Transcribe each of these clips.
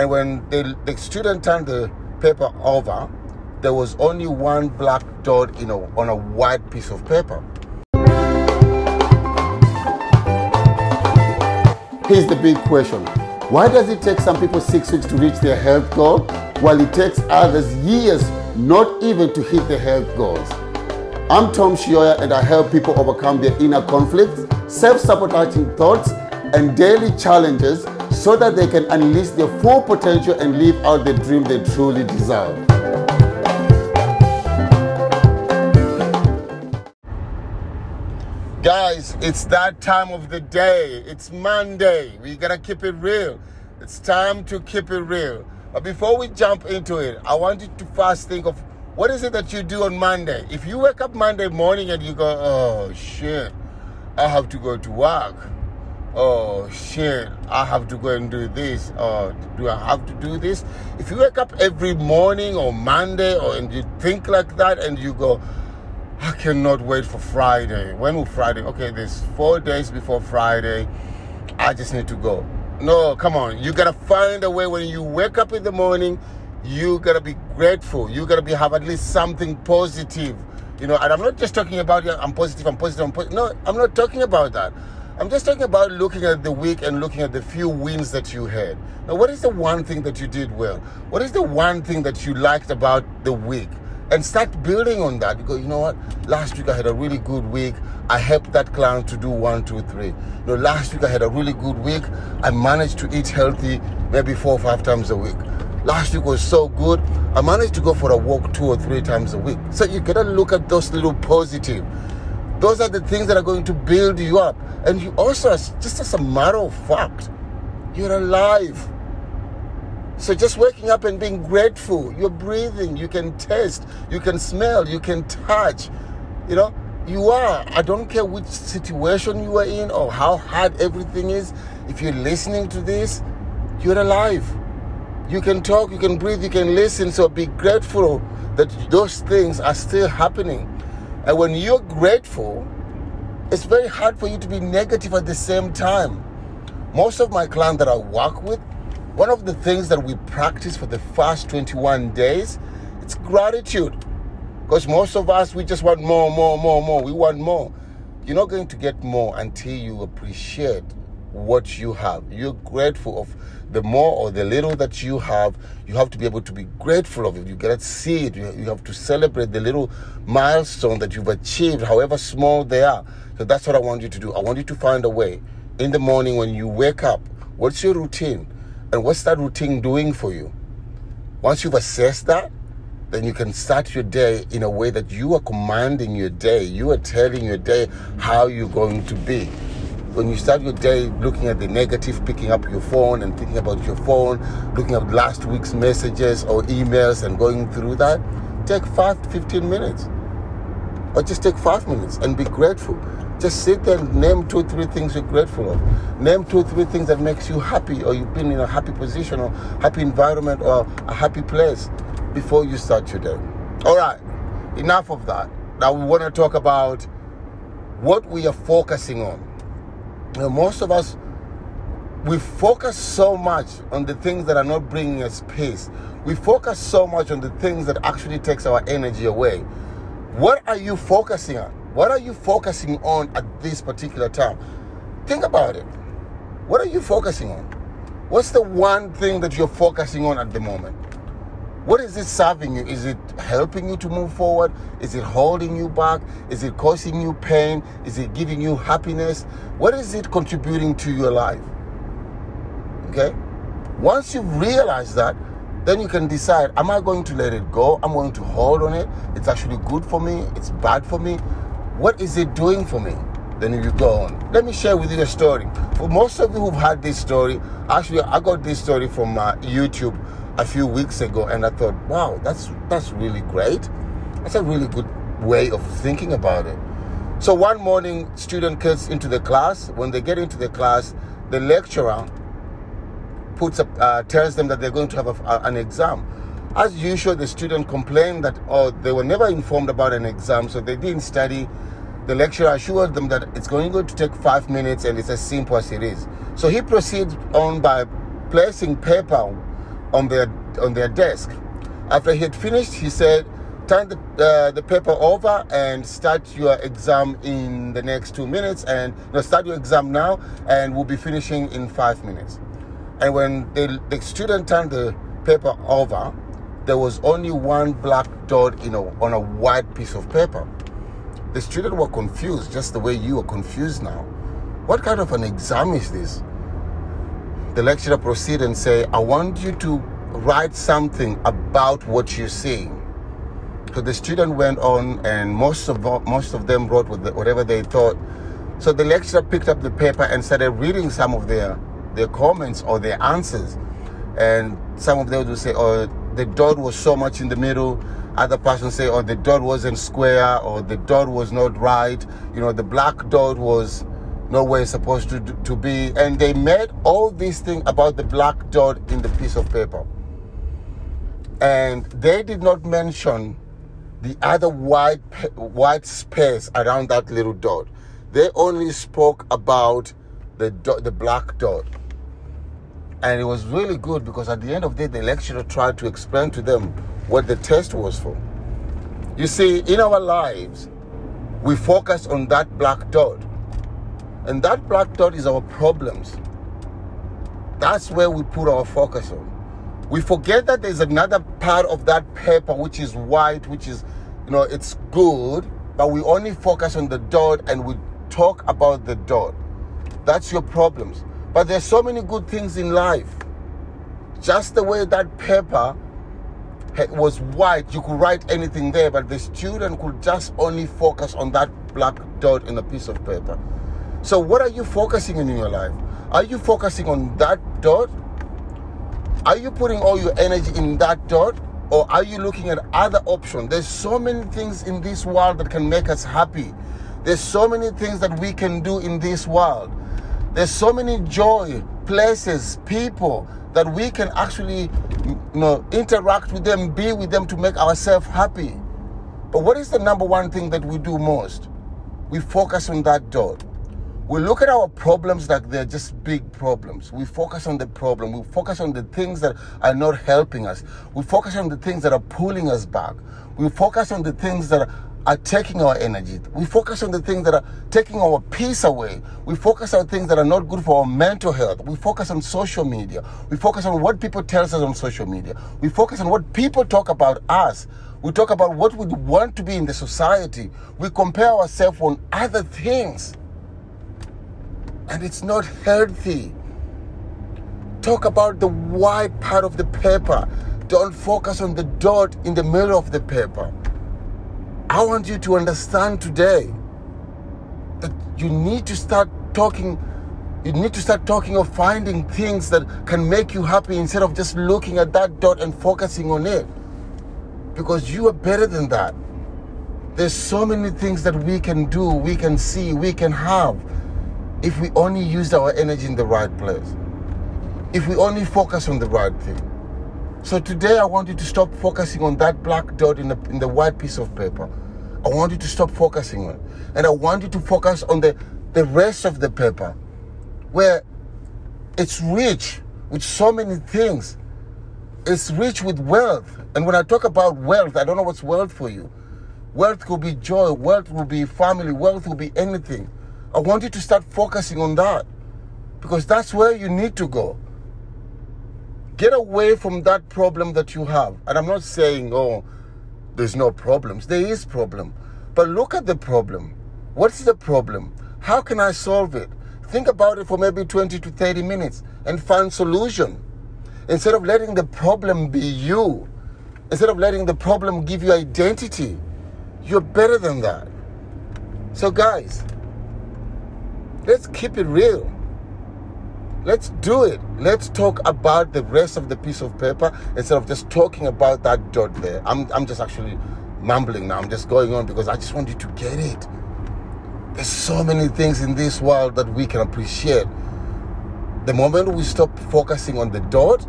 And when the, the student turned the paper over, there was only one black dot you know, on a white piece of paper. Here's the big question. Why does it take some people six weeks to reach their health goal while it takes others years not even to hit their health goals? I'm Tom Shioya and I help people overcome their inner conflicts, self-sabotaging thoughts, and daily challenges so that they can unleash their full potential and live out the dream they truly deserve. Guys, it's that time of the day. It's Monday. We gotta keep it real. It's time to keep it real. But before we jump into it, I want you to first think of what is it that you do on Monday? If you wake up Monday morning and you go, oh shit, I have to go to work. Oh shit, I have to go and do this. Or do I have to do this? If you wake up every morning or Monday or and you think like that and you go, I cannot wait for Friday. When will Friday? Okay, there's four days before Friday. I just need to go. No, come on. You gotta find a way when you wake up in the morning. You gotta be grateful. You gotta be have at least something positive. You know, and I'm not just talking about I'm positive, I'm positive, I'm positive. No, I'm not talking about that. I'm just talking about looking at the week and looking at the few wins that you had. Now, what is the one thing that you did well? What is the one thing that you liked about the week? and start building on that. Because you know what? Last week I had a really good week. I helped that client to do one, two, three. You know, last week I had a really good week. I managed to eat healthy maybe four or five times a week. Last week was so good. I managed to go for a walk two or three times a week. So you gotta look at those little positive. Those are the things that are going to build you up. And you also, just as a matter of fact, you're alive. So just waking up and being grateful, you're breathing, you can taste, you can smell, you can touch. You know, you are. I don't care which situation you are in or how hard everything is. If you're listening to this, you're alive. You can talk, you can breathe, you can listen. So be grateful that those things are still happening. And when you're grateful, it's very hard for you to be negative at the same time. Most of my clients that I work with, one of the things that we practice for the first 21 days, it's gratitude. Because most of us, we just want more, more, more, more. We want more. You're not going to get more until you appreciate what you have. You're grateful of the more or the little that you have. You have to be able to be grateful of it. You gotta see it. You have to celebrate the little milestone that you've achieved, however small they are. So that's what I want you to do. I want you to find a way in the morning when you wake up. What's your routine? And what's that routine doing for you? Once you've assessed that, then you can start your day in a way that you are commanding your day. You are telling your day how you're going to be. When you start your day looking at the negative, picking up your phone and thinking about your phone, looking at last week's messages or emails and going through that, take five, 15 minutes. Or just take five minutes and be grateful. Just sit there and name two, three things you're grateful of. Name two, three things that makes you happy or you've been in a happy position or happy environment or a happy place before you start your day. All right, enough of that. Now we want to talk about what we are focusing on. Now, most of us, we focus so much on the things that are not bringing us peace. We focus so much on the things that actually takes our energy away. What are you focusing on? What are you focusing on at this particular time? Think about it. What are you focusing on? What's the one thing that you're focusing on at the moment? What is it serving you? Is it helping you to move forward? Is it holding you back? Is it causing you pain? Is it giving you happiness? What is it contributing to your life? Okay? Once you realize that, then you can decide am I going to let it go? I'm going to hold on it. It's actually good for me. It's bad for me. What is it doing for me? Then you go on. Let me share with you a story. For most of you who've had this story, actually, I got this story from uh, YouTube a few weeks ago, and I thought, wow, that's that's really great. That's a really good way of thinking about it. So one morning, student gets into the class. When they get into the class, the lecturer puts up, uh, tells them that they're going to have a, a, an exam. As usual, the student complained that oh, they were never informed about an exam, so they didn't study the lecturer assured them that it's going to take five minutes and it's as simple as it is. So he proceeds on by placing paper on their on their desk. After he had finished, he said, "Turn the uh, the paper over and start your exam in the next two minutes, and you know, start your exam now, and we'll be finishing in five minutes." And when the, the student turned the paper over, there was only one black dot, you know, on a white piece of paper. The student were confused, just the way you are confused now. What kind of an exam is this? The lecturer proceeded and say, I want you to write something about what you're seeing. So the student went on, and most of most of them wrote whatever they thought. So the lecturer picked up the paper and started reading some of their their comments or their answers. And some of them would say, "Oh, the dot was so much in the middle." Other person say, "Oh, the dot wasn't square," or "The dot was not right." You know, the black dot was nowhere supposed to to be. And they made all these things about the black dot in the piece of paper and they did not mention the other white white space around that little dot. They only spoke about the dot, the black dot. And it was really good because at the end of the day, the lecturer tried to explain to them what the test was for. You see, in our lives, we focus on that black dot. And that black dot is our problems. That's where we put our focus on we forget that there's another part of that paper which is white, which is, you know, it's good, but we only focus on the dot and we talk about the dot. That's your problems. But there's so many good things in life. Just the way that paper was white, you could write anything there, but the student could just only focus on that black dot in a piece of paper. So, what are you focusing on in your life? Are you focusing on that dot are you putting all your energy in that dot? Or are you looking at other options? There's so many things in this world that can make us happy. There's so many things that we can do in this world. There's so many joy, places, people that we can actually you know, interact with them, be with them to make ourselves happy. But what is the number one thing that we do most? We focus on that dot we look at our problems like they're just big problems. We focus on the problem. We focus on the things that are not helping us. We focus on the things that are pulling us back. We focus on the things that are taking our energy. We focus on the things that are taking our peace away. We focus on things that are not good for our mental health. We focus on social media. We focus on what people tell us on social media. We focus on what people talk about us. We talk about what we want to be in the society. We compare ourselves on other things and it's not healthy. Talk about the white part of the paper. Don't focus on the dot in the middle of the paper. I want you to understand today that you need to start talking you need to start talking of finding things that can make you happy instead of just looking at that dot and focusing on it. Because you are better than that. There's so many things that we can do, we can see, we can have if we only used our energy in the right place, if we only focus on the right thing. So today I want you to stop focusing on that black dot in the, in the white piece of paper. I want you to stop focusing on it. And I want you to focus on the, the rest of the paper where it's rich with so many things. It's rich with wealth. And when I talk about wealth, I don't know what's wealth for you. Wealth could be joy, wealth will be family, wealth will be anything. I want you to start focusing on that because that's where you need to go. Get away from that problem that you have. And I'm not saying, oh, there's no problems. There is problem. But look at the problem. What's the problem? How can I solve it? Think about it for maybe 20 to 30 minutes and find solution. Instead of letting the problem be you, instead of letting the problem give you identity, you're better than that. So guys, Let's keep it real. Let's do it. Let's talk about the rest of the piece of paper instead of just talking about that dot there. I'm, I'm just actually mumbling now. I'm just going on because I just want you to get it. There's so many things in this world that we can appreciate. The moment we stop focusing on the dot,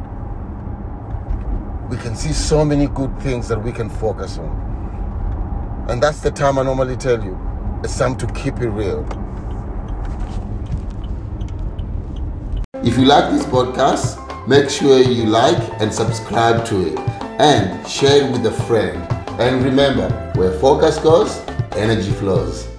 we can see so many good things that we can focus on. And that's the time I normally tell you it's time to keep it real. If you like this podcast, make sure you like and subscribe to it and share it with a friend. And remember, where focus goes, energy flows.